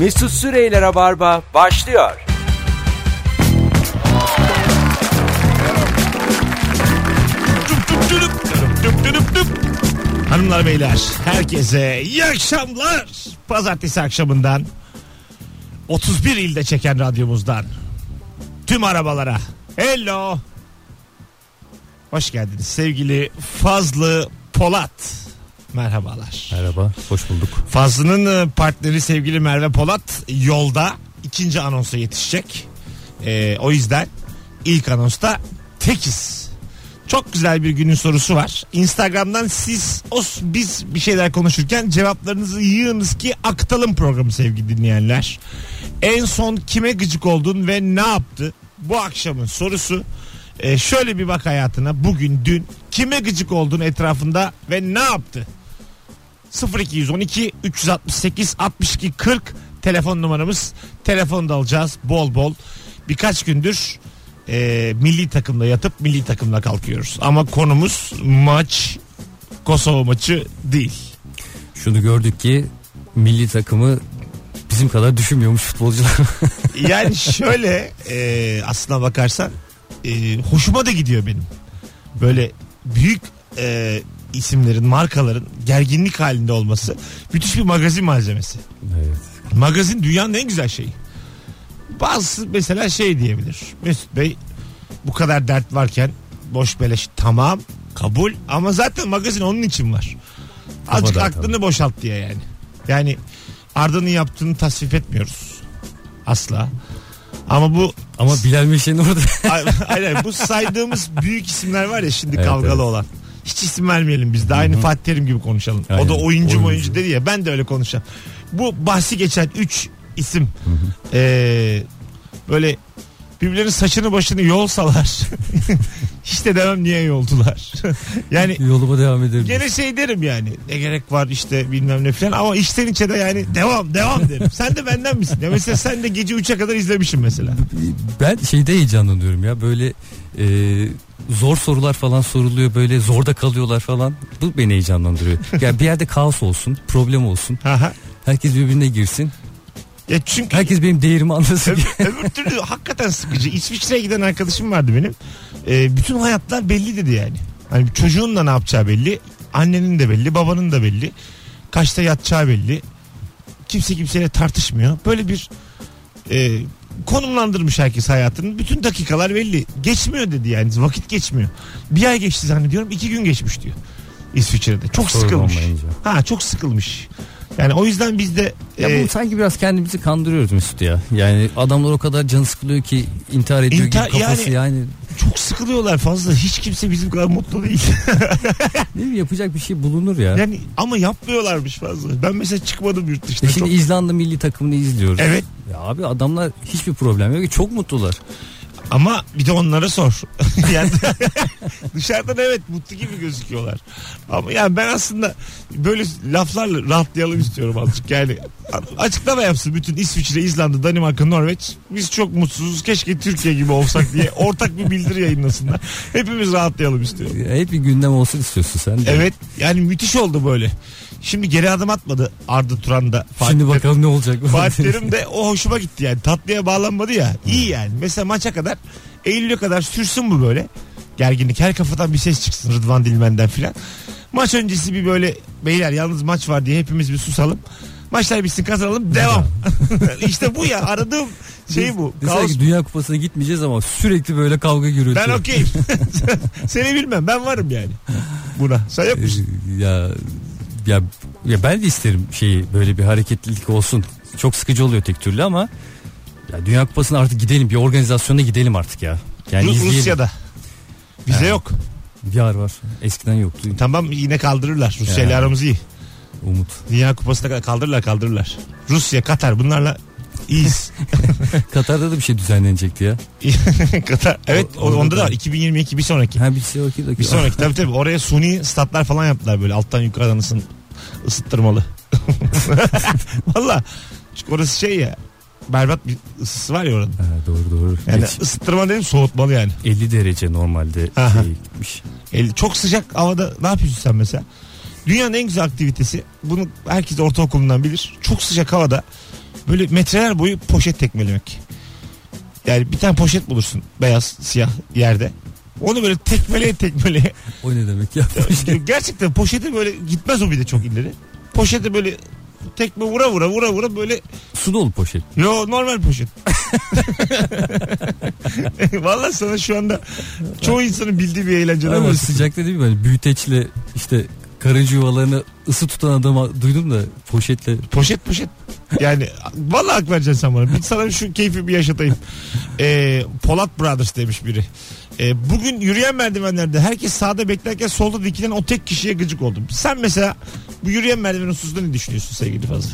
Mesut Süreyler'e barba başlıyor. Hanımlar beyler herkese iyi akşamlar. Pazartesi akşamından 31 ilde çeken radyomuzdan tüm arabalara hello. Hoş geldiniz sevgili Fazlı Polat. Merhabalar. Merhaba, hoş bulduk. Fazlı'nın e, partneri sevgili Merve Polat yolda ikinci anonsa yetişecek. Ee, o yüzden ilk anonsta tekiz. Çok güzel bir günün sorusu var. Instagram'dan siz o biz bir şeyler konuşurken cevaplarınızı yığınız ki aktalım programı sevgili dinleyenler. En son kime gıcık oldun ve ne yaptı? Bu akşamın sorusu. Ee, şöyle bir bak hayatına bugün dün kime gıcık oldun etrafında ve ne yaptı? 0212 368 62 40 telefon numaramız. Telefon da alacağız bol bol. Birkaç gündür e, milli takımla yatıp milli takımla kalkıyoruz. Ama konumuz maç Kosova maçı değil. Şunu gördük ki milli takımı bizim kadar düşünmüyormuş futbolcular. Yani şöyle e, aslına bakarsan e, hoşuma da gidiyor benim. Böyle büyük e, isimlerin, markaların gerginlik halinde olması müthiş bir magazin malzemesi. evet. Magazin dünyanın en güzel şeyi. Bazısı mesela şey diyebilir. Mesut Bey bu kadar dert varken boş beleş tamam kabul ama zaten magazin onun için var. Azıcık aklını dağıtalım. boşalt diye yani. Yani Arda'nın yaptığını tasvip etmiyoruz. Asla. Ama bu Ama Bilal Meşe'nin orada. aynen bu saydığımız büyük isimler var ya şimdi Evet, kavgalı evet. olan. Hiç isim vermeyelim biz de aynı Fatih Terim gibi konuşalım. O Aynen. da oyuncu Oyuncu. oyuncu dedi ya ben de öyle konuşacağım. Bu bahsi geçen 3 isim eee, böyle birbirlerinin saçını başını yolsalar hiç de demem niye yoldular. yani Yoluma devam ederim. gene şey derim yani ne gerek var işte bilmem ne falan ama içten içe de yani devam devam derim. Sen de benden misin? Ya mesela sen de gece 3'e kadar izlemişsin mesela. Ben şeyde heyecanlanıyorum ya böyle e, zor sorular falan soruluyor böyle zorda kalıyorlar falan. Bu beni heyecanlandırıyor. ya bir yerde kaos olsun, problem olsun. Aha. Herkes birbirine girsin. Ya çünkü Herkes benim değerimi anlasın. Öbür, öbür türlü hakikaten sıkıcı. İsviçre'ye giden arkadaşım vardı benim. Ee, bütün hayatlar belli dedi yani. Hani çocuğun da ne yapacağı belli. Annenin de belli. Babanın da belli. Kaçta yatacağı belli. Kimse kimseyle tartışmıyor. Böyle bir e, konumlandırmış herkes hayatını. Bütün dakikalar belli. Geçmiyor dedi yani. Vakit geçmiyor. Bir ay geçti zannediyorum. iki gün geçmiş diyor. İsviçre'de. Çok Sorun sıkılmış. olmayınca. Ha çok sıkılmış. Yani o yüzden biz de Ya e, bu sanki biraz kendimizi kandırıyoruz Mesut ya. Yani adamlar o kadar can sıkılıyor ki intihar ediyor İntihar- gibi kafası yani. çok sıkılıyorlar fazla. Hiç kimse bizim kadar mutlu değil. Ne bileyim yapacak bir şey bulunur ya. Yani ama yapmıyorlarmış fazla. Ben mesela çıkmadım yurt dışına. E şimdi Çok- İzlanda milli takımını izliyoruz. Evet Ya abi adamlar hiçbir problem yok. Çok mutlular. Ama bir de onlara sor. yani dışarıdan evet mutlu gibi gözüküyorlar. Ama yani ben aslında böyle laflarla rahatlayalım istiyorum azıcık. Yani açıklama yapsın bütün İsviçre, İzlanda, Danimarka, Norveç. Biz çok mutsuzuz. Keşke Türkiye gibi olsak diye ortak bir bildiri yayınlasınlar. Hepimiz rahatlayalım istiyorum. Hep bir gündem olsun istiyorsun sen de. Evet yani müthiş oldu böyle. Şimdi geri adım atmadı Arda Turan da. Fatih Şimdi bakalım ne olacak. Fatih Terim de o hoşuma gitti yani. Tatlıya bağlanmadı ya. İyi yani. Mesela maça kadar Eylül'e kadar sürsün bu böyle. Gerginlik. Her kafadan bir ses çıksın Rıdvan Dilmen'den filan. Maç öncesi bir böyle beyler yalnız maç var diye hepimiz bir susalım. Maçlar bitsin kazanalım devam. işte bu ya aradığım şey bu. Kaos. ki Dünya Kupası'na gitmeyeceğiz ama sürekli böyle kavga gürültü. Ben okeyim. Seni bilmem ben varım yani. Buna. Sen yok musun? Ee, ya ya ya ben de isterim şeyi böyle bir hareketlilik olsun. Çok sıkıcı oluyor tek türlü ama ya Dünya Kupası'na artık gidelim bir organizasyona gidelim artık ya. Yani Ru- izleyelim. Rusya'da. Bize Ha. yok. VR var. Eskiden yoktu. Tamam yine kaldırırlar. Rusya ile Ya. aramız iyi. Umut. Dünya Kupası'na kadar kaldırırlar kaldırırlar. Rusya, Katar bunlarla iyiyiz. Katar'da da bir şey düzenlenecekti ya. Katar. Evet o- orada onda da da- var. 2022 bir sonraki. Ha bir şey okey Bir sonraki tabii tabii. Oraya suni statlar falan yaptılar böyle alttan yukarıdan ısın, ısıttırmalı. Valla. Çünkü orası şey ya. Berbat bir ısısı var ya oranın. Ha, doğru doğru. Yani Geç. ısıttırma dedim soğutmalı yani. 50 derece normalde Aha. şey gitmiş. El, çok sıcak havada ne yapıyorsun sen mesela? Dünyanın en güzel aktivitesi bunu herkes ortaokulundan bilir. Çok sıcak havada Böyle metreler boyu poşet tekmelemek. Yani bir tane poşet bulursun beyaz siyah yerde. Onu böyle tekmeleye tekmeleye. O ne demek ya? Gerçekten poşeti böyle gitmez o bir de çok ileri. Poşeti böyle tekme vura vura vura vura böyle Su dolu poşet. yo normal poşet. Vallahi sana şu anda çoğu insanın bildiği bir eğlenceden Ama bahsediyorum. sıcakta değil mi böyle büyüteçle işte karınca yuvalarını ısı tutan adamı duydum da poşetle Poşet poşet. Yani vallahi hak vereceksin sen bana. Bir sana şu keyfi bir yaşatayım. Ee, Polat Brothers demiş biri. Ee, bugün yürüyen merdivenlerde herkes sağda beklerken solda dikilen o tek kişiye gıcık oldum. Sen mesela bu yürüyen merdiven hususunda ne düşünüyorsun sevgili Fazlı?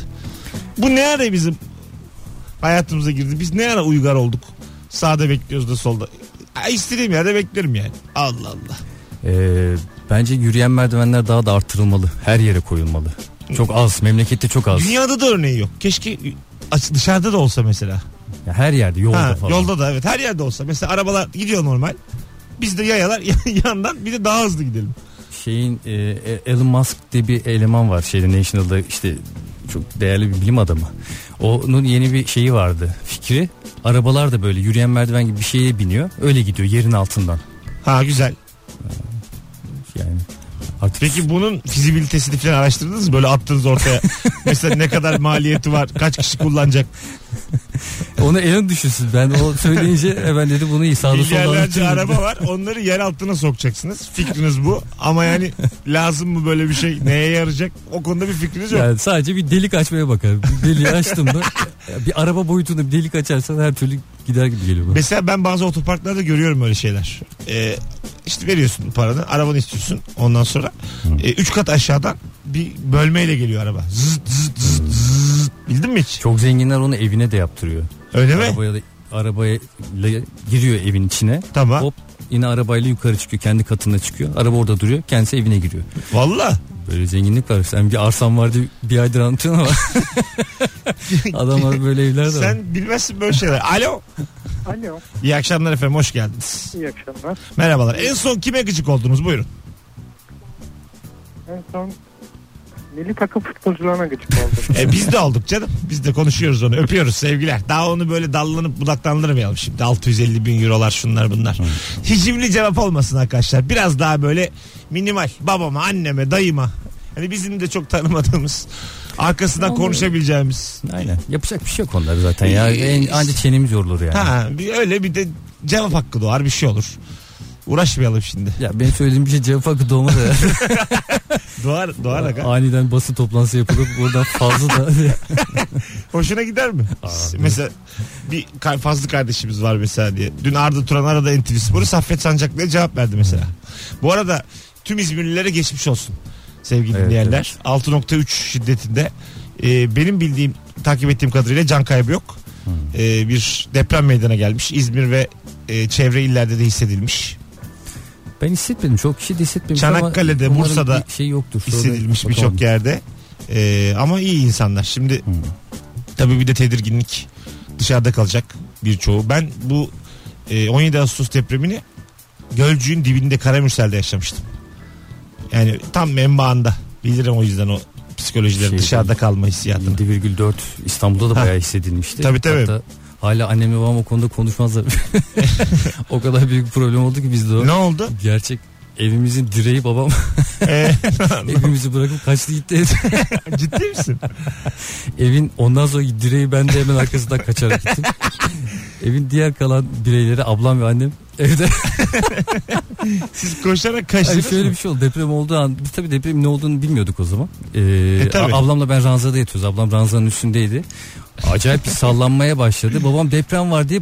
Bu ne ara bizim hayatımıza girdi? Biz ne ara uygar olduk? Sağda bekliyoruz da solda. Ay, istediğim yerde beklerim yani. Allah Allah. Ee, bence yürüyen merdivenler daha da artırılmalı. Her yere koyulmalı. Çok az. Memlekette çok az. Dünyada da örneği yok. Keşke dışarıda da olsa mesela. Ya her yerde yolda Ha, falan. Yolda da evet her yerde olsa. Mesela arabalar gidiyor normal. Biz de yayalar yandan bir de daha hızlı gidelim. Şeyin e, e, Elon Musk diye bir eleman var şeyde National'da işte çok değerli bir bilim adamı. Onun yeni bir şeyi vardı. Fikri arabalar da böyle yürüyen merdiven gibi bir şeye biniyor. Öyle gidiyor yerin altından. Ha güzel. Yani artık Peki bunun fizibilitesini falan araştırdınız mı? Böyle attınız ortaya. Mesela ne kadar maliyeti var? Kaç kişi kullanacak? onu Elon düşünsün. Ben o söyleyince hemen dedi bunu sağda solda araba var. Onları yer altına sokacaksınız. Fikriniz bu. Ama yani lazım mı böyle bir şey? Neye yarayacak? O konuda bir fikriniz yok. Yani sadece bir delik açmaya bakar. Bir deliği açtım da ya bir araba boyutunda bir delik açarsan her türlü gider gibi geliyor bana. Mesela ben bazı otoparklarda görüyorum öyle şeyler. Ee, işte veriyorsun paranı, arabanı istiyorsun. Ondan sonra e, üç kat aşağıdan bir bölmeyle geliyor araba. Zıt zıt zıt zıt. Bildin mi hiç? Çok zenginler onu evine de yaptırıyor. Öyle mi? Arabaya da, arabaya giriyor evin içine. Tamam. Hop yine arabayla yukarı çıkıyor. Kendi katına çıkıyor. Araba orada duruyor. Kendisi evine giriyor. Valla. Böyle zenginlik var. Sen bir arsan var diye bir aydır anlatıyorsun ama adamlar böyle evler de var. Sen bilmezsin böyle şeyler. Alo. Alo. İyi akşamlar efendim hoş geldiniz. İyi akşamlar. Merhabalar. En son kime gıcık oldunuz buyurun. En son milli takım futbolcularına gıcık oldum. E, biz de olduk canım. Biz de konuşuyoruz onu. Öpüyoruz sevgiler. Daha onu böyle dallanıp budaklandırmayalım şimdi. 650 bin eurolar şunlar bunlar. Hicivli cevap olmasın arkadaşlar. Biraz daha böyle minimal. Babama, anneme, dayıma. Hani bizim de çok tanımadığımız. Arkasından konuşabileceğimiz. Aynen. Yapacak bir şey yok onlar zaten ya. En, anca çenemiz yorulur yani. Ha, bir öyle bir de cevap hakkı doğar bir şey olur. Uğraşmayalım şimdi. Ya benim söylediğim bir şey cevap hakkı doğmaz ya. Doğar, doğar aga. Aniden basın toplantısı yapılıp buradan fazla da Hoşuna gider mi? Abi. Mesela bir fazlı kardeşimiz var mesela diye. Dün Arda Turan arada NTV Spor'u Saffet Sancaklı'ya cevap verdi mesela. Bu arada tüm İzmirlilere geçmiş olsun sevgili Evet, dinleyenler. 6.3 şiddetinde e, benim bildiğim takip ettiğim kadarıyla can kaybı yok. E, bir deprem meydana gelmiş. İzmir ve e, çevre illerde de hissedilmiş. Ben hissetmedim. Çok kişi de hissetmemiş Çanakkale'de, ama Bursa'da bir şey yoktur. Sonra Hissedilmiş birçok yerde. E, ama iyi insanlar. Şimdi Hmm. Tabii bir de tedirginlik dışarıda kalacak birçoğu. Ben bu e, 17 Ağustos depremini Gölcük'ün dibinde Karamürsel'de yaşamıştım. Yani tam menbaında. Bilirim o yüzden o psikolojileri Şey, dışarıda kalma hissiyatını. 7,4 İstanbul'da da Ha. bayağı hissedilmişti. Tabii, tabii. Hatta hala annemle babam o konuda konuşmazlar. o kadar büyük problem oldu ki bizde o. Ne oldu? Gerçek evimizin direği babam Ee, evimizi bırakıp kaçtı gitti. ciddi misin? Evin ondan sonra direği ben de hemen arkasından kaçarak gittim. Evin diğer kalan bireyleri ablam ve annem evde. Siz koşarak kaçtınız şöyle mı? bir şey oldu deprem olduğu an biz tabii depremin ne olduğunu bilmiyorduk o zaman. Ee, tabii. a- ablamla ben ranzada yatıyoruz. Ablam ranzanın üstündeydi. Acayip bir sallanmaya başladı. Babam deprem var diye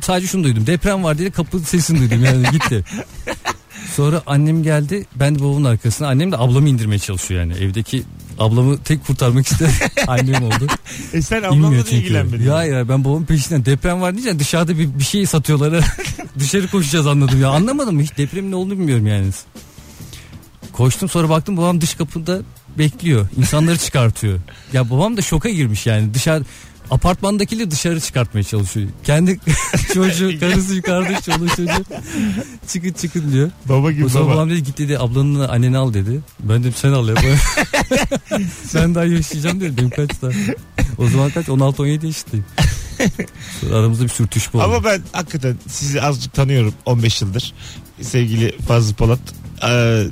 sadece şunu duydum. Deprem var diye kapı sesini duydum yani gitti. Sonra annem geldi. Ben de babamın arkasına. Annem de ablamı indirmeye çalışıyor yani. Evdeki ablamı tek kurtarmak istedi. annem oldu. E sen ablamla da çünkü. ilgilenmedin. Ya ya ben babamın peşinden deprem var diyeceğim dışarıda bir, bir şey satıyorlar. Dışarı koşacağız anladım ya. Anlamadım hiç depremin ne olduğunu bilmiyorum yani. Koştum sonra baktım babam dış kapıda bekliyor. İnsanları çıkartıyor. Ya babam da şoka girmiş yani. Dışarı apartmandakileri dışarı çıkartmaya çalışıyor. Kendi çocuğu karısı yukarıda çoluğu çocuğu çıkın çıkın diyor. Baba gibi zaman baba. babam dedi git dedi ablanın anneni al dedi. Ben dedim sen al ya. sen daha yaşayacağım dedi. Benim kaç daha. O zaman kaç 16-17 yaşındayım. Sonra aramızda bir sürtüşme oldu. Ama ben hakikaten sizi azıcık tanıyorum 15 yıldır. Sevgili Fazlı Polat. Ee,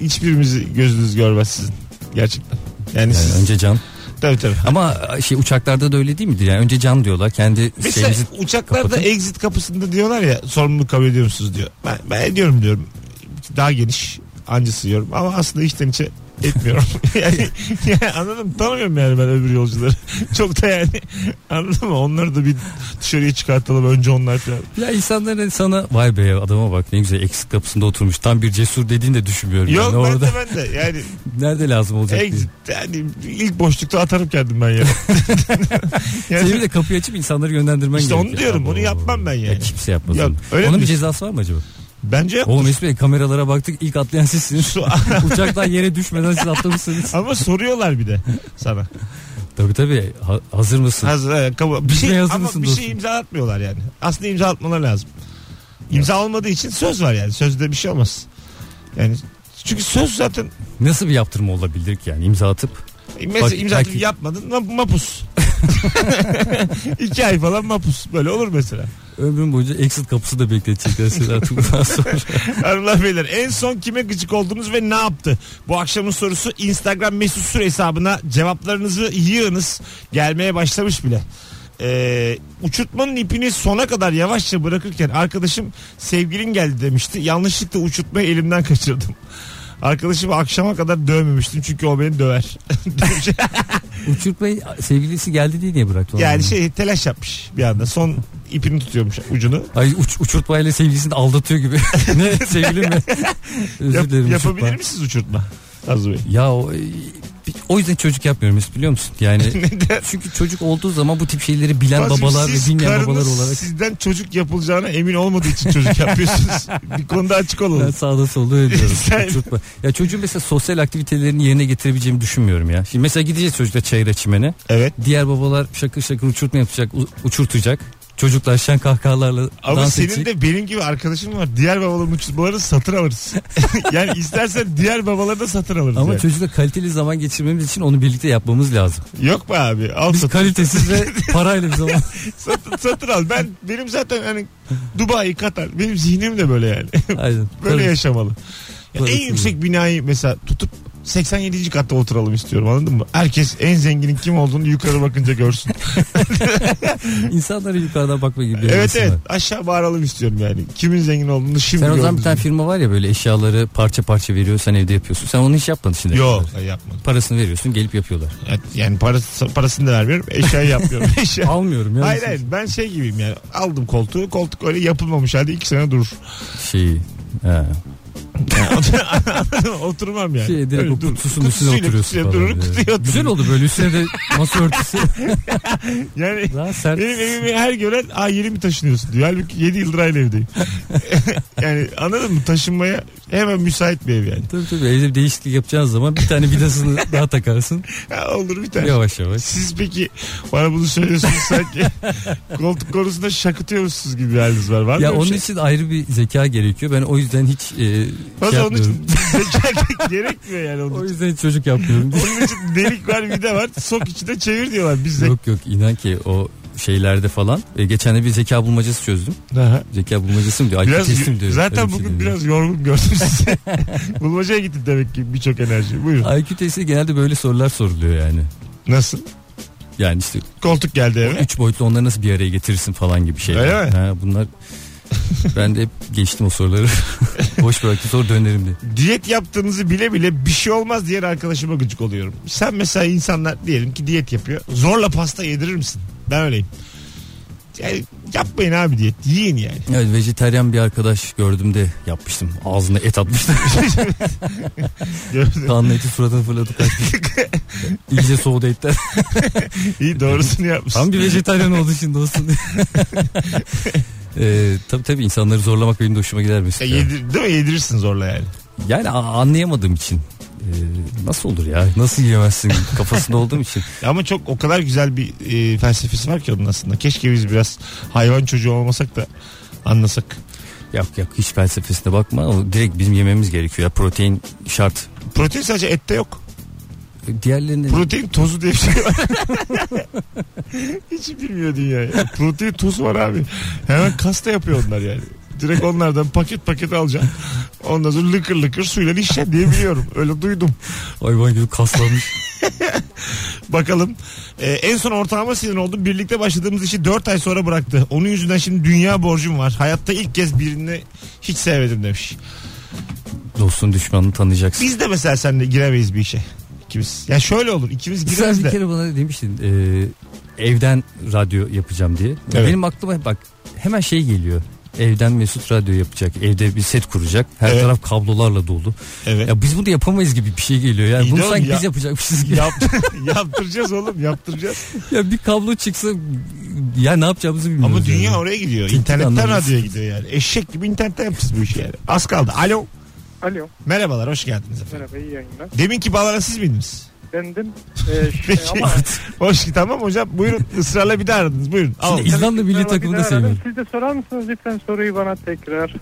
hiçbirimizi gözünüz görmez sizin. Gerçekten. Yani, Yani siz, önce can. Tabii tabii. Ama şey uçaklarda da öyle değil midir? Yani önce can diyorlar. Kendi Mesela şeyimizi uçaklarda kapatın. exit kapısında diyorlar ya sorumluluk kabul ediyor musunuz diyor. Ben, ben ediyorum diyorum. Daha geniş anca sığıyorum ama aslında içten içe etmiyorum. yani, yani anladın mı? Tanımıyorum yani ben öbür yolcuları. Çok da yani anladın mı? Onları da bir dışarıya çıkartalım önce onlar falan. Ya insanların sana vay be adama bak ne güzel eksik kapısında oturmuş. Tam bir cesur dediğini de düşünmüyorum. Yok yani. ben Orada de ben de yani nerede lazım olacak diye. exit yani ilk boşlukta atarım kendim ben ya. yani, Senin de kapıyı açıp insanları yönlendirmen İşte onu gerekiyor. diyorum, onu Abo. yapmam ben yani. Ya kimse yapmaz Yok, onu. öyle Onun mi? bir cezası var mı acaba? Bence yok. Oğlum Mesut Bey kameralara baktık ilk atlayan sizsiniz. Uçaktan yere düşmeden siz atlamışsınız. ama soruyorlar bir de sana. Tabii tabii Ha- hazır mısın? Hazır, evet, kabul. Bir şey, hazır ama mısın bir dostum? şey imza atmıyorlar yani. Aslında imza atmaları lazım. İmza olmadığı için söz var yani. Sözde bir şey olmaz. Yani çünkü söz zaten Nasıl bir yaptırma olabilir ki yani imza atıp? mesela Bak, imza atıp belki- yapmadın ma- mapus. İki ay falan mapus. Böyle olur mesela. Ömrüm boyunca exit kapısı da bekletecekler seni artık bundan sonra. Hanımlar beyler en son kime gıcık oldunuz ve ne yaptı? Bu akşamın sorusu Instagram mesut süre hesabına cevaplarınızı yığınız. Gelmeye başlamış bile. Ee, uçurtmanın ipini sona kadar yavaşça bırakırken arkadaşım sevgilin geldi demişti. Yanlışlıkla uçurtmayı elimden kaçırdım. Arkadaşımı akşama kadar dövmemiştim çünkü o beni döver. Demiş. Uçurtmayı sevgilisi geldi diye niye bıraktı? onu? yani şey telaş yapmış bir anda. Son ipini tutuyormuş ucunu. Ay uç, uçurtmayla sevgilisini aldatıyor gibi. ne sevgilim mi? Özür Yap- dilerim yapabilir uçurtma. misiniz uçurtma? Fazlı Bey. Ya o, o yüzden çocuk yapmıyorum Mesut biliyor musun? Yani çünkü çocuk olduğu zaman bu tip şeyleri bilen Fazlı Bey, babalar ve bilmeyen babalar olarak Sizden çocuk yapılacağına emin olmadığı için çocuk yapıyorsunuz. bir konuda açık ben olalım. sağda solda öyle diyorum. Sen-. Ya çocuğun mesela sosyal aktivitelerini yerine getirebileceğimi düşünmüyorum ya. Şimdi mesela gideceğiz çocukla çayıra çimene. Evet. Diğer babalar şakır şakır uçurtma yapacak, uçurtacak. Çocuklar şen kahkahalarla Ama dans senin edecek. de benim gibi arkadaşın var. Diğer babaların uçurtmalarını satın alırız. yani istersen diğer babaları da satın alırız. Ama yani. çocukla kaliteli zaman geçirmemiz için onu birlikte yapmamız lazım. Yok mu abi? Al Biz satın, kalitesiz ve parayla bir zaman. satın, satın al. Ben benim zaten hani Dubai, Katar benim zihnim de böyle yani. Aynen. böyle Tabii. yaşamalı. Ya en yüksek binayı mesela tutup 87. katta oturalım istiyorum anladın mı? Herkes en zenginin kim olduğunu yukarı bakınca görsün. İnsanlara yukarıdan bakma gibi evet evet aşağı bağıralım istiyorum yani. Kimin zengin olduğunu şimdi Sen o zaman bir tane firma var ya böyle eşyaları parça parça veriyor sen evde yapıyorsun. Sen onu hiç yapmadın şimdi. Yok yapmadım. Parasını veriyorsun gelip yapıyorlar. Yani parası, parasını da vermiyorum. Eşyayı yapmıyorum. Eşya. Almıyorum ya. hayır hayır ben şey gibiyim yani. Aldım koltuğu. Koltuk öyle yapılmamış halde iki sene durur. Şeyi. He. Oturmam yani. Şey direkt Öyle o dur. kutusunun üstüne Kutusuyla, oturuyorsun kutusuyla falan. durur, diye. kutuya. Güzel oldu böyle üstüne de masa örtüsü. Yani Daha sert. benim evime her gören aa yeni mi taşınıyorsun diyor. Halbuki 7 yıldır aynı evdeyim. yani anladın mı? Taşınmaya hemen müsait bir ev yani. Tabii tabii evde bir değişiklik yapacağın zaman bir tane vidasını daha takarsın. Ha, olur bir tane. Yavaş yavaş. Siz peki bana bunu söylüyorsunuz sanki koltuk konusunda şakıtıyormuşsunuz gibi bir haliniz var. Var mı Ya öyle bir onun şey? için ayrı bir zeka gerekiyor. Ben o yüzden hiç e, şey onun yapmıyorum. için zeka gerekmiyor yani onun O için. yüzden hiç çocuk yapmıyorum. Onun için delik var vida var sok içine çevir diyorlar. Biz de yok yok inan ki o şeylerde falan. E, geçen de bir zeka bulmacası çözdüm. Aha. Zeka bulmacası mı diyor? IQ Biraz, testim diyor. zaten şey bugün biraz yorgun gördüm sizi. Bulmacaya gittin demek ki birçok enerji. Buyurun. IQ testi genelde böyle sorular soruluyor yani. Nasıl? Yani işte Koltuk geldi eve. üç boyutlu onları nasıl bir araya getirirsin falan gibi şeyler. Öyle mi? Ha, bunlar ben de hep geçtim o soruları. Boş bıraktım sonra dönerim diye. Diyet yaptığınızı bile bile bir şey olmaz diğer arkadaşıma gıcık oluyorum. Sen mesela insanlar diyelim ki diyet yapıyor. Zorla pasta yedirir misin? Ben öyleyim. Yani yapmayın abi diyet. Yiyin yani. Evet vejeteryan bir arkadaş gördüm de yapmıştım. Ağzına et atmıştım. Kanlı eti suratına fırlatıp kaçmış. İyice soğudu etler. İyi doğrusunu yapmışsın. Tam bir vejetaryen oldu şimdi olsun. Ee, tabii tabii insanları zorlamak benim de hoşuma gider mesela. yedir, değil mi? Yedirirsin zorla yani. Yani a- anlayamadığım için. Ee, nasıl olur ya? Nasıl yiyemezsin kafasında olduğum için. Ama çok o kadar güzel bir e, felsefesi var ki onun aslında. Keşke biz biraz hayvan çocuğu olmasak da anlasak. Yok yok hiç felsefesine bakma. O direkt bizim yememiz gerekiyor. Ya. Protein şart. Protein sadece ette yok. Diğerlerinde Protein tozu diye bir şey var. Hiç bilmiyordun ya. ya. Protein tozu var abi. Hemen kasta yapıyor onlar yani. Direkt onlardan paket paket alacaksın. Ondan sonra lıkır lıkır suyla içeceksin diye biliyorum. Öyle duydum. hayvan gibi kaslanmış. Bakalım. Ee, en son ortağıma sinir oldum. Birlikte başladığımız işi 4 ay sonra bıraktı. Onun yüzünden şimdi dünya borcum var. Hayatta ilk kez birini hiç sevmedim demiş. Dostun düşmanını tanıyacaksın. Biz de mesela seninle giremeyiz bir işe. İkimiz. Ya şöyle olur. ikimiz Sen gireriz bir de. kere bana demiştin e, evden radyo yapacağım diye. Evet. Benim aklıma bak hemen şey geliyor. Evden Mesut radyo yapacak. Evde bir set kuracak. Her Evet. taraf kablolarla dolu. Evet. Ya biz bunu yapamayız gibi bir şey geliyor. Yani İyi bunu de oğlum sanki ya- biz yapacakmışız gibi. Yap, yaptıracağız oğlum yaptıracağız. ya bir kablo çıksa ya ne yapacağımızı bilmiyoruz. Ama dünya yani. oraya gidiyor. İnternetten radyoya gidiyor yani. Eşek gibi internetten yapacağız bu işi yani. Az kaldı. Alo. Alo. Merhabalar hoş geldiniz efendim. Merhaba iyi yayınlar. Deminki bağlanan siz miydiniz? Bendim. Ee, şey, Peki. ama Hoş tamam hocam buyurun ısrarla bir daha aradınız buyurun. Al. Şimdi İzlanda milli takımı da seviyorum. Siz de sorar mısınız lütfen soruyu bana tekrar?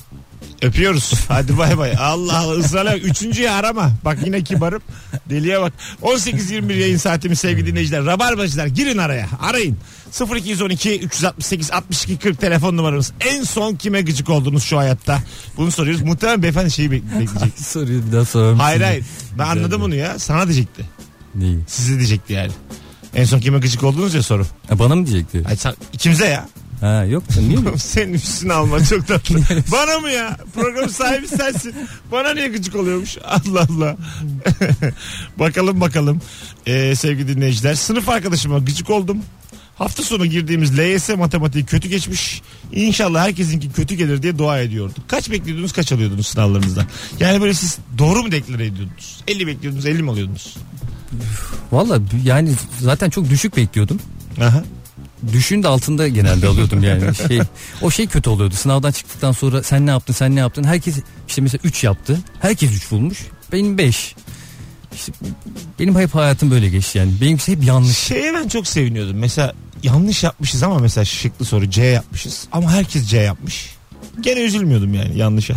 Öpüyoruz. Hadi bay bay. Allah Allah ısrarla. Üçüncüyü arama. Bak yine kibarım. Deliye bak. 18.21 yayın saatimiz sevgili dinleyiciler. Rabarbacılar girin araya. Arayın. 0212 368 62 40 telefon numaramız. En son kime gıcık oldunuz şu hayatta? Bunu soruyoruz. Muhtemelen beyefendi şeyi bek- bekleyecek. Soruyu bir daha sorar mısın? hayır hayır. Ben Güzel anladım bunu ya. Sana diyecekti. Neyi? Size diyecekti yani. En son kime gıcık oldunuz ya soru. Ha, bana mı diyecekti? Ay sen, ikimize ya. Ha yok niye mi? Senin üstüne alma çok tatlı. Bana mı ya? Programın sahibi sensin. Bana niye gıcık oluyormuş? Allah Allah. bakalım bakalım. Ee, sevgili dinleyiciler. Sınıf arkadaşıma gıcık oldum. Hafta sonu girdiğimiz LYS matematiği kötü geçmiş. İnşallah herkesinki kötü gelir diye dua ediyorduk. Kaç bekliyordunuz kaç alıyordunuz sınavlarınızdan? Yani böyle siz doğru mu deklare ediyordunuz? 50 bekliyordunuz 50 mi alıyordunuz? Valla yani zaten çok düşük bekliyordum. Aha. Düşün de altında genelde alıyordum yani. Şey, o şey kötü oluyordu. Sınavdan çıktıktan sonra sen ne yaptın sen ne yaptın. Herkes işte mesela 3 yaptı. Herkes 3 bulmuş. Benim 5. İşte benim hep hayatım böyle geçti yani. Benimkisi hep yanlış. Şeye ben çok seviniyordum. Mesela yanlış yapmışız ama mesela şıklı soru C yapmışız. Ama herkes C yapmış. Gene üzülmüyordum yani yanlışa.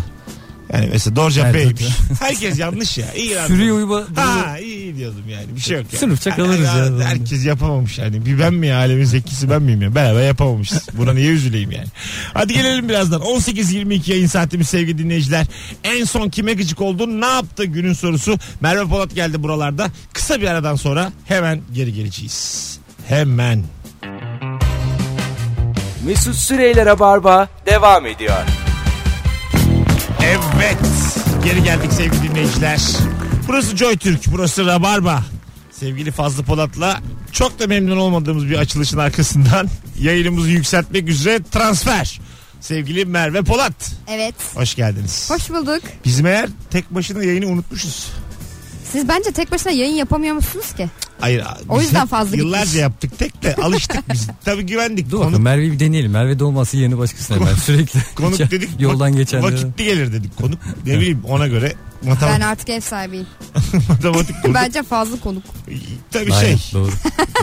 Yani mesela doğru cevap Evet, B'ymiş. Herkes yanlış ya. İyi lan. Sürüye uyma. Ha iyi, iyi diyordum yani. Bir şey yok yani. Sınıfça kalırız Yani ya. Herkes yapamamış yani. Bir ben mi ya alemin zekisi ben miyim ya? Beraber yapamamışız. Buna niye üzüleyim yani? Hadi gelelim birazdan. 18.22 yayın saatimiz sevgili dinleyiciler. En son kime gıcık oldun? Ne yaptı günün sorusu? Merve Polat geldi buralarda. Kısa bir aradan sonra hemen geri geleceğiz. Hemen. Mesut Süreyler'e barba devam ediyor. Evet. Geri geldik sevgili dinleyiciler. Burası Joy Türk. Burası Rabarba. Sevgili Fazlı Polat'la çok da memnun olmadığımız bir açılışın arkasından yayınımızı yükseltmek üzere transfer. Sevgili Merve Polat. Evet. Hoş geldiniz. Hoş bulduk. Biz meğer tek başına yayını unutmuşuz. Siz bence tek başına yayın yapamıyor musunuz ki? Hayır. O biz yüzden hep fazla Yıllarca gitmiş. yaptık tek de alıştık biz. Tabii güvendik. Dur Konuk, bakalım Merve'yi bir deneyelim. Merve'de olması yeni başkasına hemen sürekli. konuk dedik. Yoldan geçenlere. Vakitli gelir dedik. Konuk ne bileyim ona göre Ben matematik, artık ev sahibiyim. matematik konuk. Bence fazla konuk. Tabii Aynen, şey. Doğru.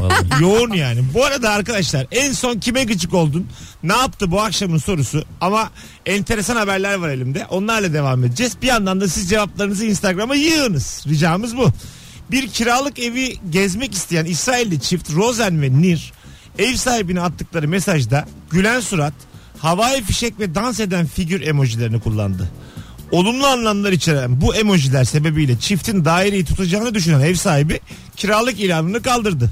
Vallahi. Yoğun yani. Bu arada arkadaşlar en son kime gıcık oldun? Ne yaptı bu akşamın sorusu? Ama enteresan haberler var elimde. Onlarla devam edeceğiz. Bir yandan da siz cevaplarınızı Instagram'a yığınız. Ricamız bu. Bir kiralık evi gezmek isteyen İsrailli çift Rosen ve Nir ev sahibine attıkları mesajda gülen surat, havai fişek ve dans eden figür emojilerini kullandı. Olumlu anlamlar içeren bu emojiler sebebiyle çiftin daireyi tutacağını düşünen ev sahibi kiralık ilanını kaldırdı.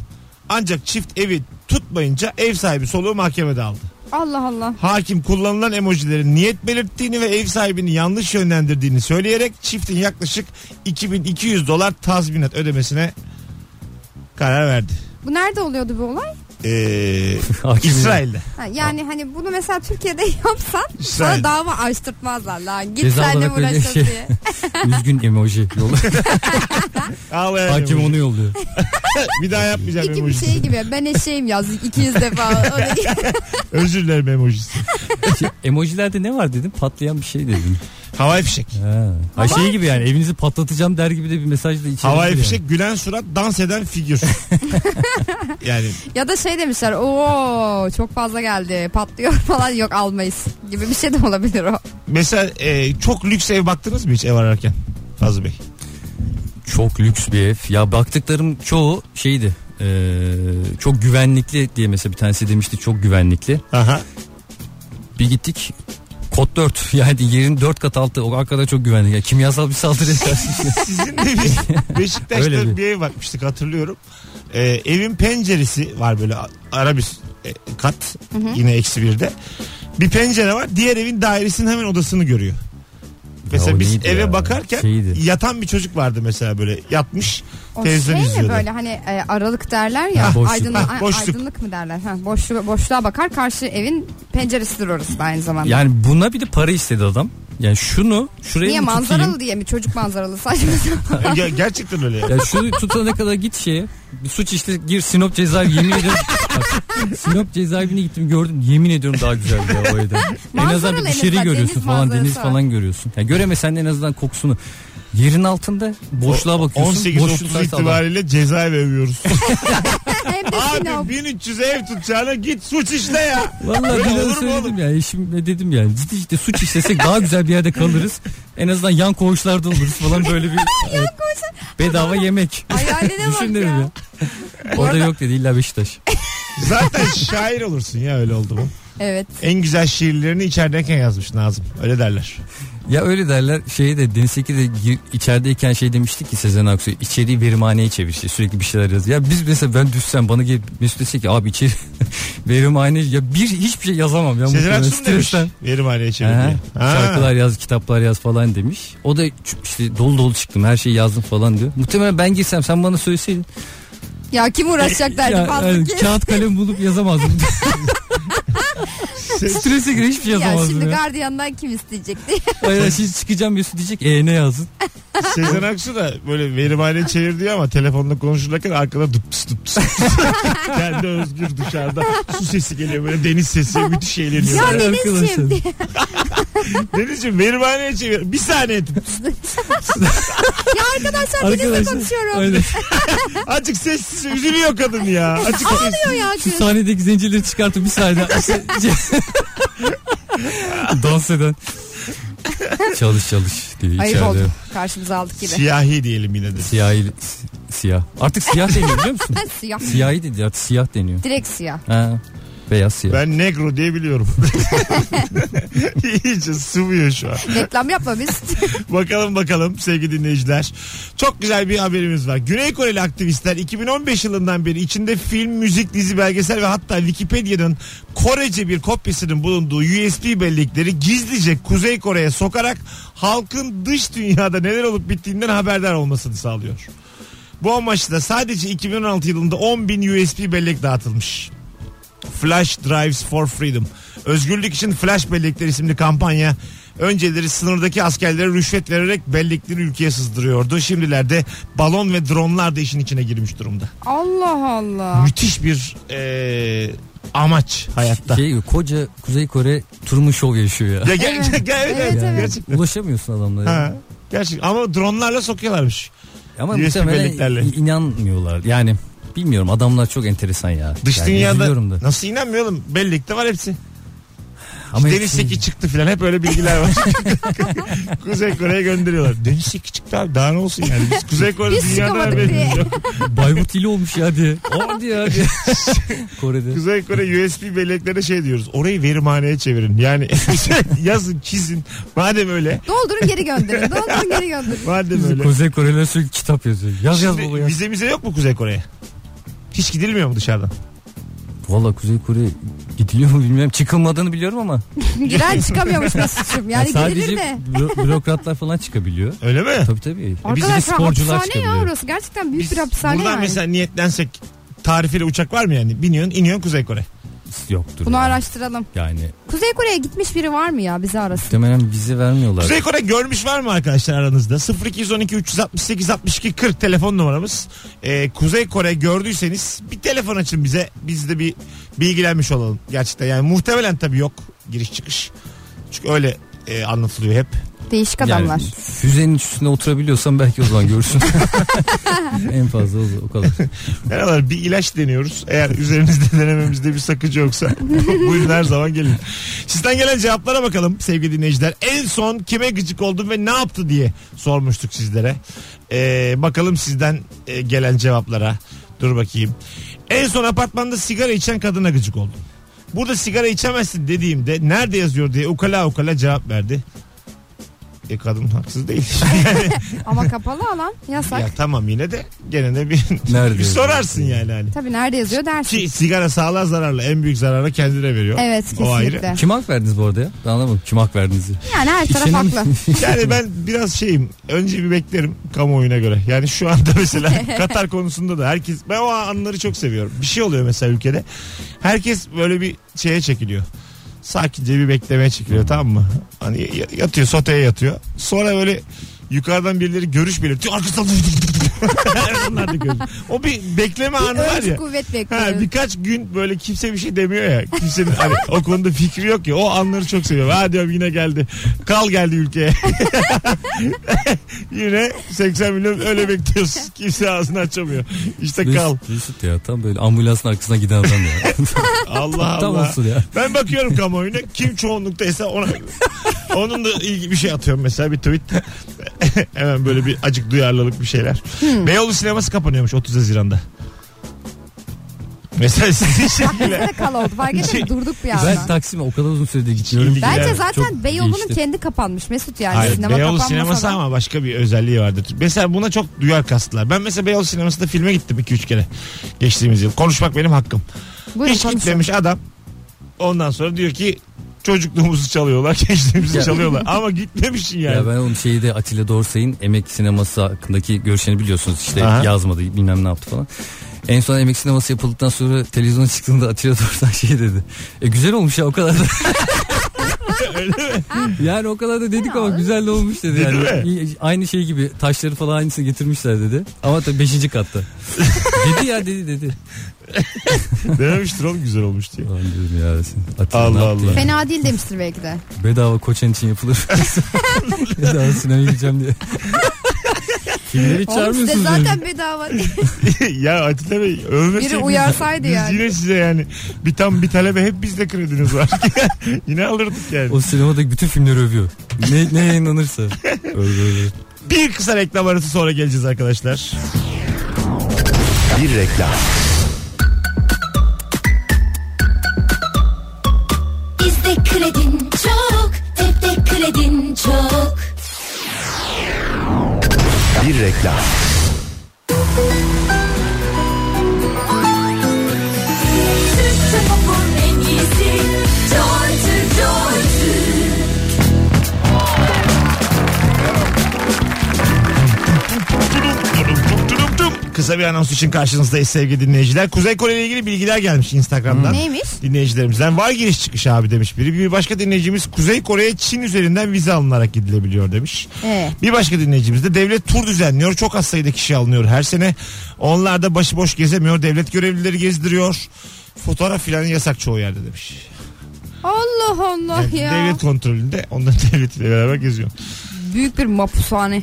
Ancak çift evi tutmayınca ev sahibi soluğu mahkemede aldı. Allah Allah. Hakim kullanılan emojilerin niyet belirttiğini ve ev sahibini yanlış yönlendirdiğini söyleyerek çiftin yaklaşık 2200 dolar tazminat ödemesine karar verdi. Bu nerede oluyordu bu olay? Ee, İsrail'de. Ha, yani hani bunu mesela Türkiye'de yapsan İsrail. sana dava açtırtmazlar lan. Git Ceza senle olarak uğraşın şey. diye. Üzgün emoji yolu. Ağlayan Hakim emoji. onu yolluyor. Bir daha yapmayacağım İki bir emojisi. şey gibi. Ben eşeğim yaz 200 defa. Özür dilerim emojisi. Şey, emojilerde ne var dedim? Patlayan bir şey dedim. Havai fişek. Ha. Ha şey gibi yani evinizi patlatacağım der gibi de bir mesaj da içeriyor. Havai yani. fişek gülen surat dans eden figür. yani Ya da şey demişler o çok fazla geldi patlıyor falan yok almayız gibi bir şey de olabilir o. mesela e, çok lüks ev baktınız mı hiç ev ararken? Fazlı Bey. Çok lüks bir ev. Ya baktıklarım çoğu şeydi. Ee, çok güvenlikli diye mesela bir tanesi demişti çok güvenlikli. Aha. Bir gittik kod 4 yani yerin 4 kat altı o kadar çok güvenli. Yani kimyasal bir saldırıya karşı. Sizin de bir Beşiktaş'ta Öyle bir. bir. ev bakmıştık hatırlıyorum. Ee, evin penceresi var böyle ara bir e, kat yine eksi birde. Bir pencere var diğer evin dairesinin hemen odasını görüyor. Mesela o biz neydi eve ya? bakarken Şeydi. yatan bir çocuk vardı mesela böyle yatmış O televizyon şey mi izliyordu. böyle hani e, aralık derler ya Ha, boşluk. aydınlık, Ha, boşluk. aydınlık mı derler ha, boşluğa, boşluğa bakar karşı evin penceresidir orası da aynı zamanda. yani buna bir de para istedi adam. Yani şunu şuraya Niye mı manzaralı tutayım? diye mi çocuk manzaralı saçma sapan. Ger- gerçekten öyle. ya. Ya şunu tutana kadar git şeye. Bir suç işte gir Sinop cezaevi yemin ediyorum. Bak, Sinop cezaevine gittim gördüm. Yemin ediyorum daha güzeldi ya o evden. en azından Manzaralı bir en azından, görüyorsun deniz falan manzarası deniz var. falan görüyorsun. Ya göremesen de en azından kokusunu. Yerin altında boşluğa bakıyorsun. 18 boşluk 30 karşısı adam. itibariyle cezaevi övüyoruz. Hem de. Abi 1300 ev tutacağına git suç işle ya. Vallahi bir mu söyledim oğlum? ya. Eşimle dedim yani. Ciddi ciddi suç işlesek daha güzel bir yerde kalırız. En azından yan koğuşlarda oluruz falan böyle bir. evet, bedava yemek. Hayaline bak Düşün dedim ya. ya. Orada yok dedi illa Beşiktaş. Zaten şair olursun ya öyle oldu mu? Evet. En güzel şiirlerini içerideyken yazmış Nazım. Öyle derler. Ya öyle derler şeyi de Deniz Seki de gir- içerideyken şey demiştik ki Sezen Aksu içeriği verimhaneye çevir işte sürekli bir şeyler yazıyor. Ya biz mesela ben düşsem bana gelip Mesut dese ki abi içeri verimhane ya bir hiçbir şey yazamam ya. Sezen muhtemelen Aksu mu demiş? stresten. Verimhaneye çevir Aha, diye. Ha. Şarkılar yaz, kitaplar yaz falan demiş. O da ç- işte dolu dolu çıktım her şeyi yazdım falan diyor. Muhtemelen ben girsem sen bana söyleseydin. Ya kim uğraşacak derdi Ya, fazla yani ki. kağıt kalem bulup yazamazdım. Se- Strese göre hiçbir şey Ya şimdi ya. gardiyandan kim isteyecekti? Hayır şimdi çıkacağım Mesut diyecek e ne yazdın? Sezen Aksu da böyle verimhaneye çevir diyor ama telefonla konuşurken arkada dıps dıps. Kendi özgür dışarıda su sesi geliyor böyle deniz sesi müthiş eğleniyor. ya Denizciğim arkadaşlar. diye. Denizciğim verimhaneye çevir. Bir saniye. Ya arkadaşlar Deniz'le Arkadaşlar. konuşuyorum. Aynen. Azıcık sessiz üzülüyor kadın ya. Sessiz. Ağlıyor ya Şu sahnedeki zincirleri çıkartıp bir saniye dans eden. Çalış çalış diye Ayıp içeride. oldu. Karşımıza aldık gibi. Siyahi diyelim yine de. Siyahi, siyah. Artık siyah deniyor biliyor musun? siyah. Siyahi değil artık siyah deniyor. Direkt siyah. Ha, beyaz siyah. Ben negro diye biliyorum. İyice sıvıyor şu an. Reklam yapma biz. Bakalım bakalım sevgili dinleyiciler. Çok güzel bir haberimiz var. Güney Koreli aktivistler 2015 yılından beri içinde film, müzik, dizi, belgesel ve hatta Wikipedia'nın Korece bir kopyasının bulunduğu USB bellekleri gizlice Kuzey Kore'ye sokarak halkın dış dünyada neler olup bittiğinden haberdar olmasını sağlıyor. Bu amaçla sadece 2016 yılında 10 bin USB bellek dağıtılmış. Flash Drives for Freedom. Özgürlük için Flash Bellekler isimli kampanya önceleri sınırdaki askerlere rüşvet vererek bellekleri ülkeye sızdırıyordu. Şimdilerde balon ve dronlar da işin içine girmiş durumda. Allah Allah. Müthiş bir eee, amaç hayatta. Şey koca Kuzey Kore Truman Show yaşıyor ya. Ya gel, Evet. gel, evet, Evet, evet. gerçekten. Ulaşamıyorsun adamlara. Ha, gerçek. Ama dronlarla sokuyorlarmış. Ama USB muhtemelen belleklerle. inanmıyorlar. Yani bilmiyorum adamlar çok enteresan ya. Dış yani dünyada da. nasıl inanmayalım? Bellekte var hepsi. Ama Deniz hepsi- Seki çıktı filan hep öyle bilgiler var. Kuzey Kore'ye gönderiyorlar. Deniz Seki çıktı abi daha ne olsun yani. Biz Kuzey Kore Biz dünyada haberimiz. Bayburt ili olmuş ya diye. O diye ya diye. Kore'de. Kuzey Kore USB belleklere şey diyoruz. Orayı verimhaneye çevirin. Yani yazın çizin. Madem öyle. Doldurun geri gönderin. Doldurun geri gönderin. Madem öyle. Kuzey Koreliler sürekli kitap yazıyor. Yaz yaz baba Şimdi yaz. vize mize yok mu Kuzey Kore'ye? Hiç gidilmiyor mu dışarıdan? Valla Kuzey Kore gidiliyor mu bilmiyorum. Çıkılmadığını biliyorum ama. Giren çıkamıyormuş Mesut'cum. Yani sadece gidilir de. büro- bürokratlar falan çıkabiliyor. Öyle mi? Tabii tabii. Arkadaşlar sporcular hapishane ya orası. Gerçekten büyük Biz bir hapishane buradan yani. mesela niyetlensek tarifeli uçak var mı yani? Biniyorsun iniyorsun Kuzey Kore. Yoktur. Bunu ya. araştıralım. Yani Kuzey Kore'ye gitmiş biri var mı ya bizi arasın? muhtemelen vize vermiyorlar. Kuzey Kore görmüş var mı arkadaşlar aranızda? 0212 368 62 40 telefon numaramız. Ee, Kuzey Kore gördüyseniz bir telefon açın bize. Biz de bir bilgilenmiş olalım gerçekten. Yani muhtemelen tabii yok giriş çıkış. Çünkü öyle e, anlatılıyor hep. Değişik Yani adamlar. füzenin üstüne oturabiliyorsan belki o zaman görürsün. en fazla o, o kadar. Merhabalar bir ilaç deniyoruz. Eğer üzerinizde denememizde bir sakınca yoksa buyurun her zaman gelin. Sizden gelen cevaplara bakalım sevgili dinleyiciler. En son kime gıcık oldun ve ne yaptı diye sormuştuk sizlere. Ee, bakalım sizden e, gelen cevaplara. Dur bakayım. En son apartmanda sigara içen kadına gıcık oldum. Burada sigara içemezsin dediğimde nerede yazıyor diye ukala ukala cevap verdi. E kadın haksız değil. Yani Ama kapalı alan yasak. ya tamam yine de gene de bir, Nerede bir sorarsın yani hani. Tabii nerede yazıyor dersin. Ki sigara sağlığa zararlı. En büyük zararı kendine veriyor. Evet O ayrı. kesinlikle. Kim hak verdiniz bu arada ya? Ben anlamadım. Kim hak verdiniz? Yani her taraf İçenin- haklı. Yani ben biraz şeyim. Önce bir beklerim kamuoyuna göre. Yani şu anda mesela Katar konusunda da herkes ben o anları çok seviyorum. Bir şey oluyor mesela ülkede. Herkes böyle bir şeye çekiliyor. Sakince bir beklemeye çekiliyor tamam mı? Hani yatıyor soteye yatıyor. Sonra böyle yukarıdan birileri görüş belirtiyor. Arkasından onlar da görüş. O bir bekleme anı var ya. kuvvet Ha, bekliyoruz. birkaç gün böyle kimse bir şey demiyor ya. Kimsenin hani o konuda fikri yok ya. O anları çok seviyorum. Ha diyorum yine geldi. Kal geldi ülkeye. yine 80 milyon öyle bekliyoruz. Kimse ağzını açamıyor. İşte kal. Mesut, ya tam böyle ambulansın arkasına giden adam ya. Allah tam Allah. olsun ya. Ben bakıyorum kamuoyuna. Kim çoğunluktaysa ona onun da ilgi bir şey atıyorum mesela bir tweet. Hemen böyle bir acık duyarlılık bir şeyler. Beyoğlu sineması kapanıyormuş 30 Haziran'da. Mesela sizin şekilde. Kal oldu. Fark ettin Şey- mi? Durduk bir Ben anda. Taksim'e o kadar uzun süredir gitmiyorum. Bence zaten Beyoğlu'nun kendi kapanmış Mesut yani. Hayır, Sinema Beyoğlu sineması da. ama başka bir özelliği vardır. Mesela buna çok duyar kastılar. Ben mesela Beyoğlu sinemasında filme gittim 2-3 kere geçtiğimiz yıl. Konuşmak benim hakkım. Buyurun Hiç konuşun. gitmemiş adam. Ondan sonra diyor ki çocukluğumuzu çalıyorlar, gençliğimizi çalıyorlar. Ama gitmemişsin yani. Ya ben onun şeyde Atilla Dorsay'ın emek sineması hakkındaki görüşlerini biliyorsunuz. İşte Aha. yazmadı bilmem ne yaptı falan. En son emek sineması yapıldıktan sonra televizyona çıktığında Atilla Dorsay şey dedi. E güzel olmuş ya o kadar da. yani o kadar da dedik ama güzel de olmuş dedi. Dedi Yani aynı şey gibi taşları falan aynısını getirmişler dedi. Ama tabii 5. katta. dedi ya dedi dedi. Dememiştir oğlum güzel olmuş diye. Ulan diyorum ya Atilla Allah ne yaptı Allah. ya? Fena değil demiştir belki de. Bedava koçan için yapılır. Bedava sinemaya gideceğim diye. Filmleri hiç Oğlum size çağırmıyorsunuz. zaten bedava. ya Atilla Bey övmeseydiniz. Biri uyarsaydı biz yani. yine size yani bir tam bir talebe hep bizde krediniz var. yine alırdık yani. O sinemadaki bütün filmleri övüyor. Ne, ne yayınlanırsa. Bir kısa reklam arası sonra geleceğiz arkadaşlar. Bir reklam. Bir reklam. Türkçe George. Tudum, Kısa bir anons için karşınızdayız sevgili dinleyiciler. Kuzey Kore ile ilgili bilgiler gelmiş Instagram'dan. Neymiş? Dinleyicilerimizden var giriş çıkış abi demiş biri. Bir başka dinleyicimiz Kuzey Kore'ye Çin üzerinden vize alınarak gidilebiliyor demiş. Ee, Bir başka dinleyicimiz de devlet tur düzenliyor. Çok az sayıda kişi alınıyor her sene. Onlar da başıboş gezemiyor. Devlet görevlileri gezdiriyor. Fotoğraf filan yasak çoğu yerde demiş. Allah Allah Yani ya. devlet kontrolünde onların devletiyle beraber geziyor. Büyük bir mapushane.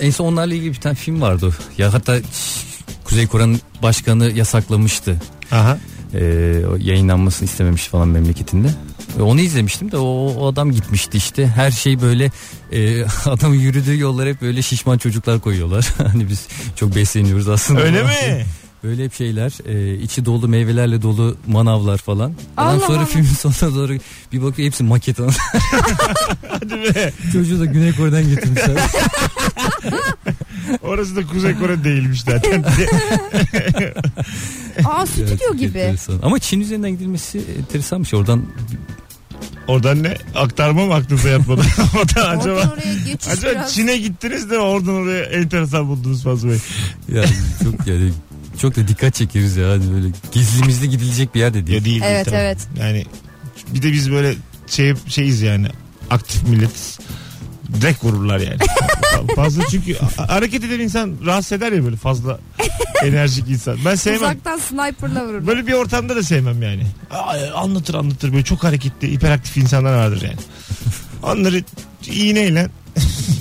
En son onlarla ilgili bir tane film vardı. Ya hatta Kuzey Kore'nin başkanı yasaklamıştı. Aha. Ee, yayınlanmasını istememiş falan memleketinde. E, Onu izlemiştim de o, o adam gitmişti işte. Her şey böyle e, adamın yürüdüğü yollar hep böyle şişman çocuklar koyuyorlar. hani biz çok besleniyoruz aslında. Öyle mi? Böyle hep şeyler e, içi dolu meyvelerle dolu manavlar falan. Allah sonra Allah. filmin sonuna doğru bir bakıyor hepsi maket. Hadi be. Çocuğu da Güney Kore'den getirmişler. Orası da Kuzey Kore değilmiş zaten. Aa stüdyo Çok gibi. enteresan. Ama Çin üzerinden gidilmesi enteresanmış. Oradan Oradan ne? Aktarma mı aklınıza yatmadı? Oradan acaba... Oradan oraya geçiş Acaba biraz. Çin'e gittiniz de oradan oraya enteresan buldunuz Fazıl Bey. yani çok yani çok da dikkat çekeriz ya. Hani böyle gizlimizli gidilecek bir yer de değil. Ya değil, Evet, tabii. evet. Yani bir de biz böyle şey şeyiz yani aktif milletiz. Direkt vururlar yani. fazla çünkü hareket eden insan rahatsız eder ya böyle fazla enerjik insan. Ben sevmem. Uzaktan sniperla vurur. Böyle bir ortamda da sevmem yani. Anlatır anlatır böyle çok hareketli, hiperaktif insanlar vardır yani. Onları iğneyle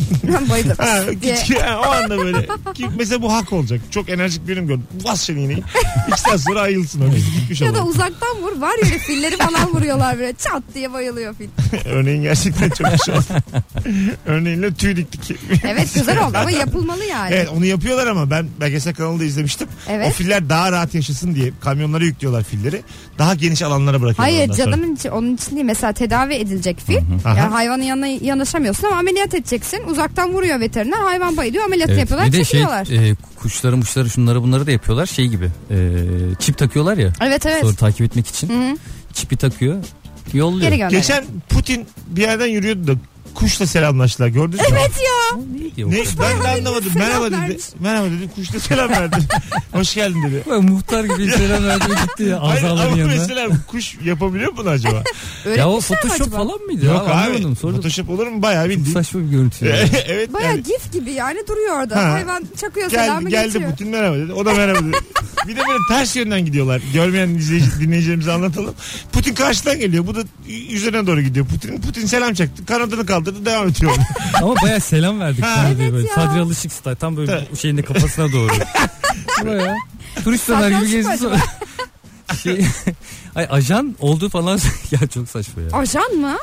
Bayılır. Ha, ha, o anda böyle. Ki mesela bu hak olacak. Çok enerjik birini gördüm. Bas şunu iğneyi. İki saat sonra ayılsın. Biz gitmiş Ya da uzaktan vur. Var ya öyle filleri falan vuruyorlar böyle. Çat diye bayılıyor fil. Örneğin gerçekten çok güzel oldu. Örneğinle tüy diktik. Evet güzel oldu ama yapılmalı yani. Evet onu yapıyorlar ama ben belgesel kanalında izlemiştim. Evet. O filler daha rahat yaşasın diye kamyonlara yüklüyorlar filleri. Daha geniş alanlara bırakıyorlar. Hayır canımın için onun için değil mesela tedavi edilecek fil. Aha. Yani hayvanın yanına yanaşamıyorsun ama ameliyat edeceksin. Uzaktan vuruyor veteriner hayvan bayılıyor ameliyat Evet. yapıyorlar Bir de şey e, kuşları muşları şunları bunları da yapıyorlar şey gibi e, çip takıyorlar ya evet evet. sonra takip etmek için Hı hı. çipi takıyor yolluyor. Geri. Geçen Putin bir yerden yürüyordu da kuşla selamlaştılar gördünüz mü? Evet ya. O? Ne, ben de anlamadım. selam Merhaba dedi. vermiş. Merhaba dedi. Kuşla selam verdi. Hoş geldin dedi. Böyle muhtar gibi selam verdi gitti ya Hayır, azaların ama yanına. mesela kuş yapabiliyor mu bunu acaba? Ya o mi photoshop acaba? falan mıydı? Yok ya? abi. Anlamadım. Sonra Photoshop olur mu? Bayağı bildiğin. saçma bir görüntü. ya. evet Baya yani. gif gibi yani duruyor orada. Ha. Hayvan çakıyor Gel, selamı geldi geçiyor. Putin merhaba dedi. O da merhaba dedi. bir de böyle ters yönden gidiyorlar. Görmeyen izleyici, dinleyicilerimize anlatalım. Putin karşıdan geliyor. Bu da üzerine doğru gidiyor. Putin Putin selam çaktı. Kanadını kaldırdı devam ediyor. Ama baya selam verdik. Ha. sana diye Evet böyle. ya. Sadri Alışık style. Tam böyle bu şeyin de kafasına doğru. Baya. Turist döner gibi mı gezdi sonra. Şey, ay ajan olduğu falan ya çok saçma ya. Ajan mı?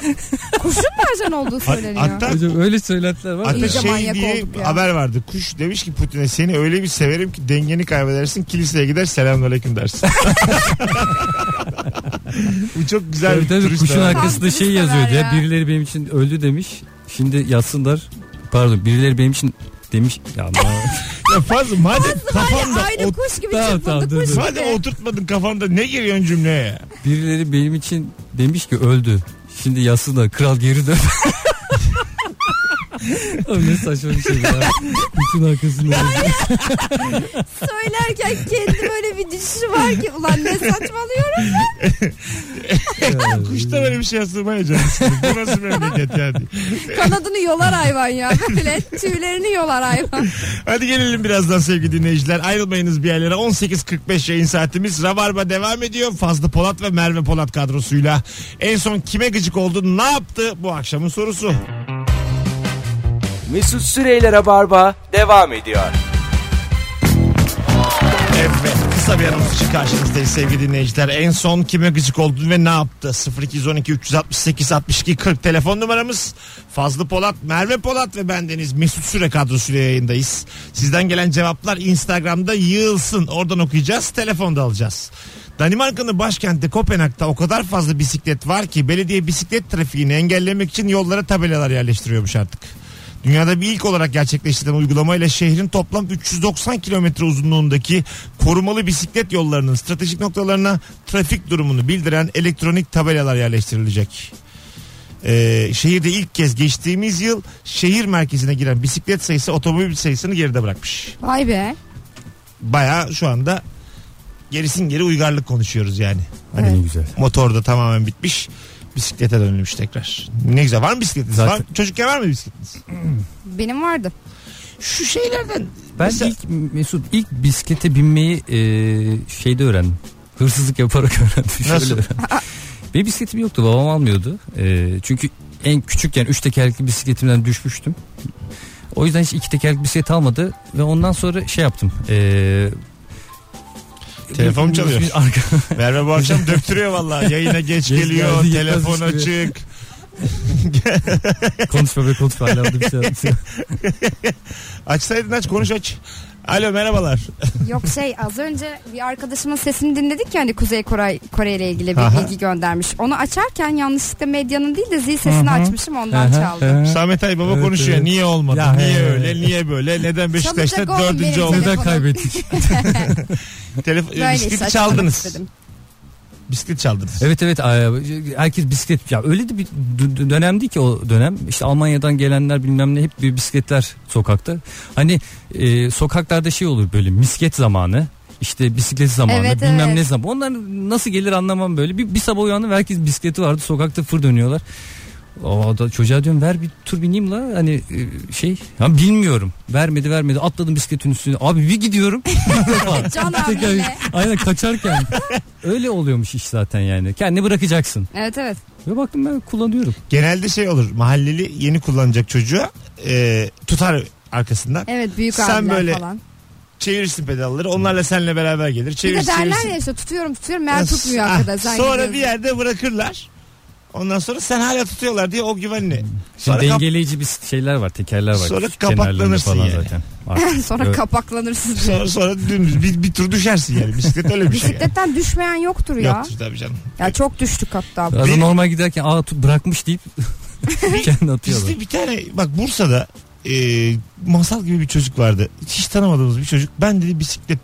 Kuşun mu ajan olduğu söyleniyor? Hatta Hocam öyle söylentiler var. Hatta ya. İyice şey manyak diye olduk ya. haber vardı. Kuş demiş ki Putin'e seni öyle bir severim ki dengeni kaybedersin. Kiliseye gider selamünaleyküm dersin. Bu çok güzel Tabii bir tabii turist kuşun arkasında şey yazıyordu ya. ya. Birileri benim için öldü demiş. Şimdi yatsınlar. Pardon birileri benim için demiş. Ya aman. Ya fazla madem kafanda Aynı ot- kuş gibi Tamam, çırpıldı tamam, kuş gibi. madem oturtmadın kafanda ne giriyorsun cümleye birileri benim için demiş ki öldü. Şimdi yatsınlar. Kral geri dön. Abi ne saçma bir şey ya. Kuşun arkasında. Söylerken kendi böyle bir düşüşü var ki ulan ne saçmalıyorum. Kuş da böyle bir şey sığmaya canım. Bu nasıl memleket yani? Kanadını yolar hayvan ya. Böyle tüylerini yolar hayvan. Hadi gelelim birazdan sevgili dinleyiciler. Ayrılmayınız bir yerlere. 18.45 yayın saatimiz. Rabarba devam ediyor. Fazlı Polat ve Merve Polat kadrosuyla. En son kime gıcık oldu? Ne yaptı? Bu akşamın sorusu. Mesut Süreyler'e barba devam ediyor. Evet kısa bir aramız için karşınızdayız sevgili dinleyiciler. En son kime gıcık oldun ve ne yaptı? 0212 368 62 40 telefon numaramız. Fazlı Polat, Merve Polat ve bendeniz Mesut Süre kadrosuyla yayındayız. Sizden gelen cevaplar Instagram'da yığılsın. Oradan okuyacağız. Telefonda alacağız. Danimarka'nın başkenti Kopenhag'da o kadar fazla bisiklet var ki belediye bisiklet trafiğini engellemek için yollara tabelalar yerleştiriyormuş artık. Dünyada bir ilk olarak gerçekleştirilen uygulamayla şehrin toplam 390 kilometre uzunluğundaki korumalı bisiklet yollarının stratejik noktalarına trafik durumunu bildiren elektronik tabelalar yerleştirilecek. Ee, şehirde ilk kez geçtiğimiz yıl şehir merkezine giren bisiklet sayısı otomobil sayısını geride bırakmış. Vay be. Baya şu anda gerisin geri uygarlık konuşuyoruz yani. Hani Ne güzel. motor da tamamen bitmiş. Bisiklete dönülmüş tekrar. Ne güzel var mı bisikletiniz? Zaten- Var, çocukken var mı bisikletiniz? Benim vardı. Şu şeylerden Ben Mesela- ilk Mesut ilk bisiklete binmeyi e, şeyde öğrendim. Hırsızlık yaparak öğrendim. Şöyle Nasıl? öğrendim. Benim bisikletim yoktu babam almıyordu. E, çünkü en küçükken üç tekerlekli bisikletimden düşmüştüm. O yüzden hiç iki tekerlekli bisiklet almadı ve ondan sonra şey yaptım. E, Telefon çalıyor. Merve bu akşam döktürüyor vallahi. Yayına geç geliyor. geldi, telefon yetmezmiş gibi. açık. konuşma be konuşma hala bir şey. Açsaydın aç konuş aç. Alo merhabalar. Yok şey az önce bir arkadaşımın sesini dinledik ya hani Kuzey Kore, Kore ile ilgili bir Aha. bilgi göndermiş. Onu açarken yanlışlıkla medyanın değil de zil sesini hı. açmışım ondan Aha, çaldı. aha. Samet Aybaba Evet, konuşuyor. evet. Niye olmadı? Ya, niye he, öyle? Niye böyle? Neden Beşiktaş'ta dördüncü oldu? Neden kaybettik? Telefon, çaldınız. istedim. Bisiklet çaldınız. Evet evet herkes bisiklet ya öyle de bir dö- dönemdi ki o dönem işte Almanya'dan gelenler bilmem ne hep bir bisikletler sokakta. Hani e, sokaklarda şey olur böyle misket zamanı işte bisiklet zamanı Evet, bilmem evet. ne zaman. Onlar nasıl gelir anlamam böyle. Bir, bir sabah uyandım herkes bisikleti vardı sokakta fır dönüyorlar. O da çocuğa diyorum ver bir tur bineyim la hani e, şey ya bilmiyorum vermedi vermedi atladım bisikletin üstüne abi bir gidiyorum Can abiyle. aynen kaçarken öyle oluyormuş iş zaten yani kendini bırakacaksın Evet evet. Ve baktım ben kullanıyorum. Genelde şey olur mahalleli yeni kullanacak çocuğa e, tutar arkasından. Evet büyük Sen böyle falan. Çevirirsin pedalları onlarla seninle beraber gelir. Bir de Çevirirsin, derler çevirirsin. ya işte tutuyorum tutuyorum meğer tutmuyor ah, arkada. Sen Sonra gidiyorsun. bir yerde bırakırlar. Ondan sonra sen hala tutuyorlar diye o güvenli. Şimdi Sonra kap- dengeleyici bir şeyler var, tekerler var. Sonra kenarlarında kapaklanırsın falan yani. zaten. Artık. Sonra Evet. kapaklanırsın. sonra, sonra dümdüz bir, bir tur düşersin yani. Bisiklet öyle bir şey. Yani. Bisikletten düşmeyen yoktur ya. Yoktur tabii canım. Ya çok düştük hatta. Biraz da normal giderken aa tut- bırakmış deyip kendi atıyorlar. Bizde bir tane bak Bursa'da e, masal gibi bir çocuk vardı. Hiç tanımadığımız bir çocuk. Ben dedi bisiklet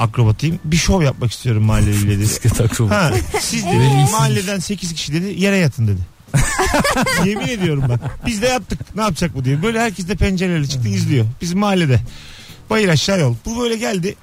akrobatıyım. Bir şov yapmak istiyorum mahalleliyle dedi. Bisiklet akrobat. Ha, siz dedi mahalleden 8 kişi dedi yere yatın dedi. Yemin ediyorum bak. Biz de yaptık. Ne yapacak bu diye. Böyle herkes de pencereleri çıktı izliyor. Bizim mahallede. Bayır aşağı yol. Bu böyle geldi.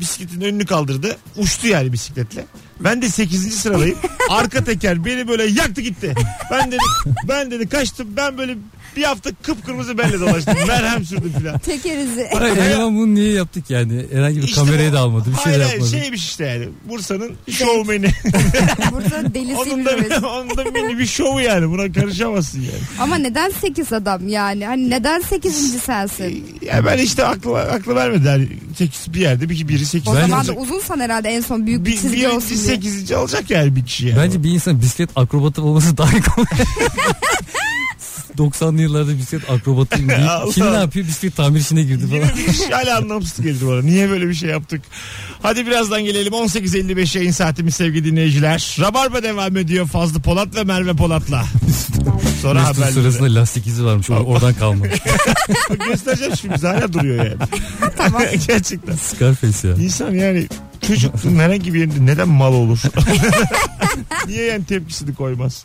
Bisikletin önünü kaldırdı. Uçtu yani bisikletle. Ben de 8. sıradayım. Arka teker beni böyle yaktı gitti. Ben dedi ben dedi kaçtım. Ben böyle bir hafta kıpkırmızı benle dolaştım. Merhem sürdüm filan. Tekerizi. Hayır, bunu niye yaptık yani? Herhangi bir İşte kamerayı bu- da almadı. Bir şey de hayır, yapmadı. şeymiş işte yani. Bursa'nın şovmeni. Burada onun delisiymiş. da, onun da mini bir şovu yani. Buna karışamazsın yani. Ama neden 8 adam yani? Hani neden 8. sensin? Ya ben işte aklı, aklı vermedi. Yani 8 bir yerde bir biri 8. O Ben- zaman da uzunsan herhalde en son büyük bir bir, çizgi bir, olsun diye. 8. olacak yani bir kişi yani. Bence bir insan bisiklet akrobatı olması daha komik. 90'lı yıllarda bisiklet akrobatıyım Allah. şimdi ne yapıyor? Bisiklet tamir işine girdi Yine falan. bir iş hala anlamsız geldi bana. Niye böyle bir şey yaptık? Hadi birazdan gelelim. 18.55 yayın saatimiz sevgili dinleyiciler. Rabarba devam ediyor. Fazlı Polat ve Merve Polat'la. Sonra Mesut haberleri. sırasında lastik izi varmış. or- Oradan kalmamış. Göstereceğim şimdi. Hala duruyor yani. Tamam. Gerçekten. Scarface ya. İnsan yani çocukluğun herhangi bir yerinde neden mal olur? Niye yani tepkisini koymaz?